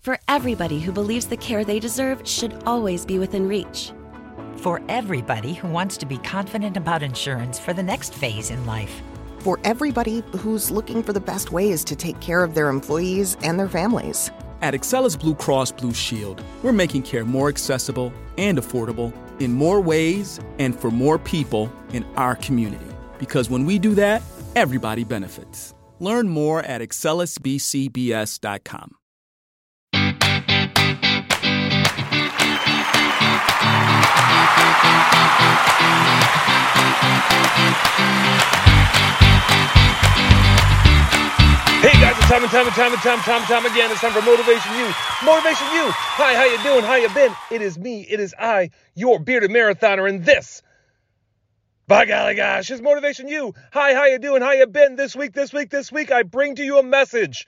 For everybody who believes the care they deserve should always be within reach. For everybody who wants to be confident about insurance for the next phase in life. For everybody who's looking for the best ways to take care of their employees and their families. At Excellus Blue Cross Blue Shield, we're making care more accessible and affordable in more ways and for more people in our community. Because when we do that, everybody benefits. Learn more at excellusbcbs.com. Hey guys, it's time and time and time and time, time and time again. It's time for Motivation You. Motivation You. Hi, how you doing? How you been? It is me. It is I, your bearded marathoner, and this, by golly gosh, is Motivation You. Hi, how you doing? How you been? This week, this week, this week, I bring to you a message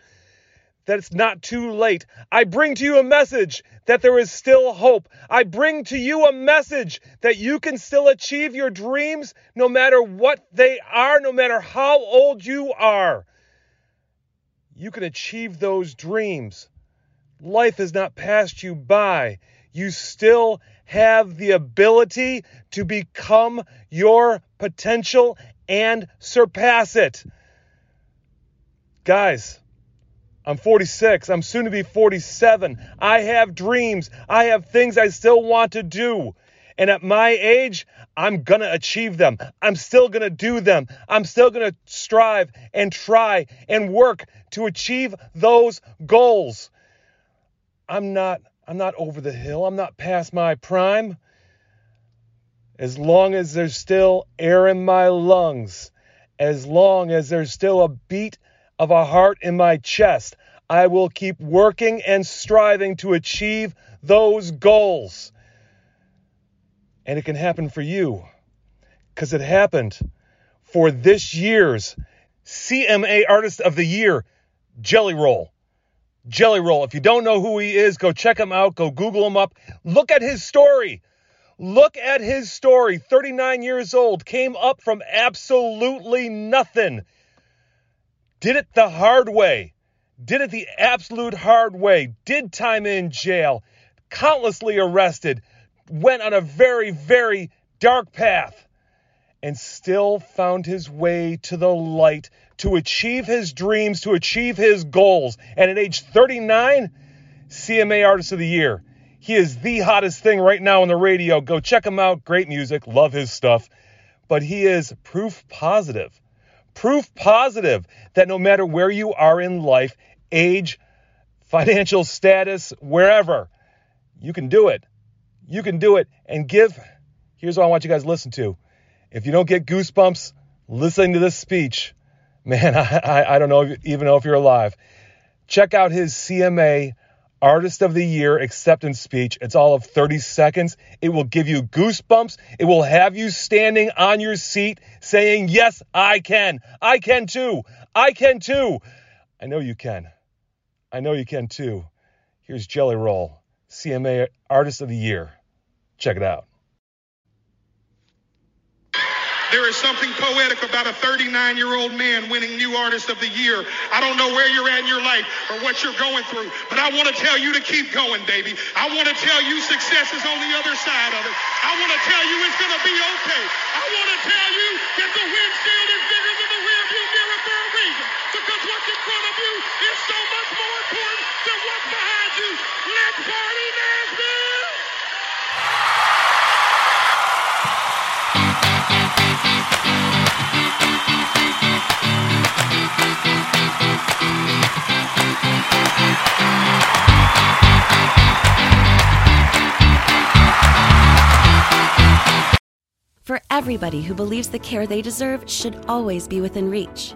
that it's not too late. I bring to you a message that there is still hope. I bring to you a message that you can still achieve your dreams no matter what they are, no matter how old you are you can achieve those dreams. Life has not passed you by. You still have the ability to become your potential and surpass it. Guys, I'm 46. I'm soon to be 47. I have dreams. I have things I still want to do. And at my age, I'm going to achieve them. I'm still going to do them. I'm still going to strive and try and work to achieve those goals. I'm not I'm not over the hill. I'm not past my prime. As long as there's still air in my lungs, as long as there's still a beat of a heart in my chest, I will keep working and striving to achieve those goals. And it can happen for you because it happened for this year's CMA Artist of the Year, Jelly Roll. Jelly Roll. If you don't know who he is, go check him out. Go Google him up. Look at his story. Look at his story. 39 years old, came up from absolutely nothing. Did it the hard way. Did it the absolute hard way. Did time in jail. Countlessly arrested. Went on a very, very dark path. And still found his way to the light to achieve his dreams, to achieve his goals. And at age 39, CMA Artist of the Year. He is the hottest thing right now on the radio. Go check him out. Great music. Love his stuff. But he is proof positive. Proof positive that no matter where you are in life, age, financial status, wherever, you can do it. You can do it. And give, here's what I want you guys to listen to. If you don't get goosebumps listening to this speech, man, I, I, I don't know even know if you're alive. Check out his CMA Artist of the Year acceptance speech. It's all of 30 seconds. It will give you goosebumps. It will have you standing on your seat saying, Yes, I can. I can too. I can too. I know you can. I know you can too. Here's Jelly Roll, CMA Artist of the Year. Check it out. There is something poetic about a 39 year old man winning New Artist of the Year. I don't know where you're at in your life or what you're going through, but I want to tell you to keep going, baby. I want to tell you success is on the other side of it. I want to tell you it's going to be okay. I want to tell you that the windshield is bigger than the rearview mirror for a reason. Because what's in front of you is so much more important than what's behind you. Let's party, For everybody who believes the care they deserve should always be within reach.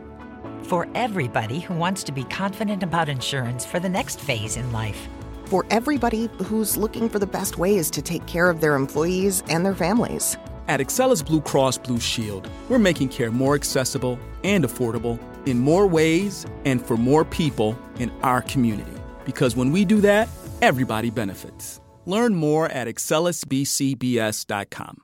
For everybody who wants to be confident about insurance for the next phase in life. For everybody who's looking for the best ways to take care of their employees and their families. At Excellus Blue Cross Blue Shield, we're making care more accessible and affordable in more ways and for more people in our community. Because when we do that, everybody benefits. Learn more at excellusbcbs.com.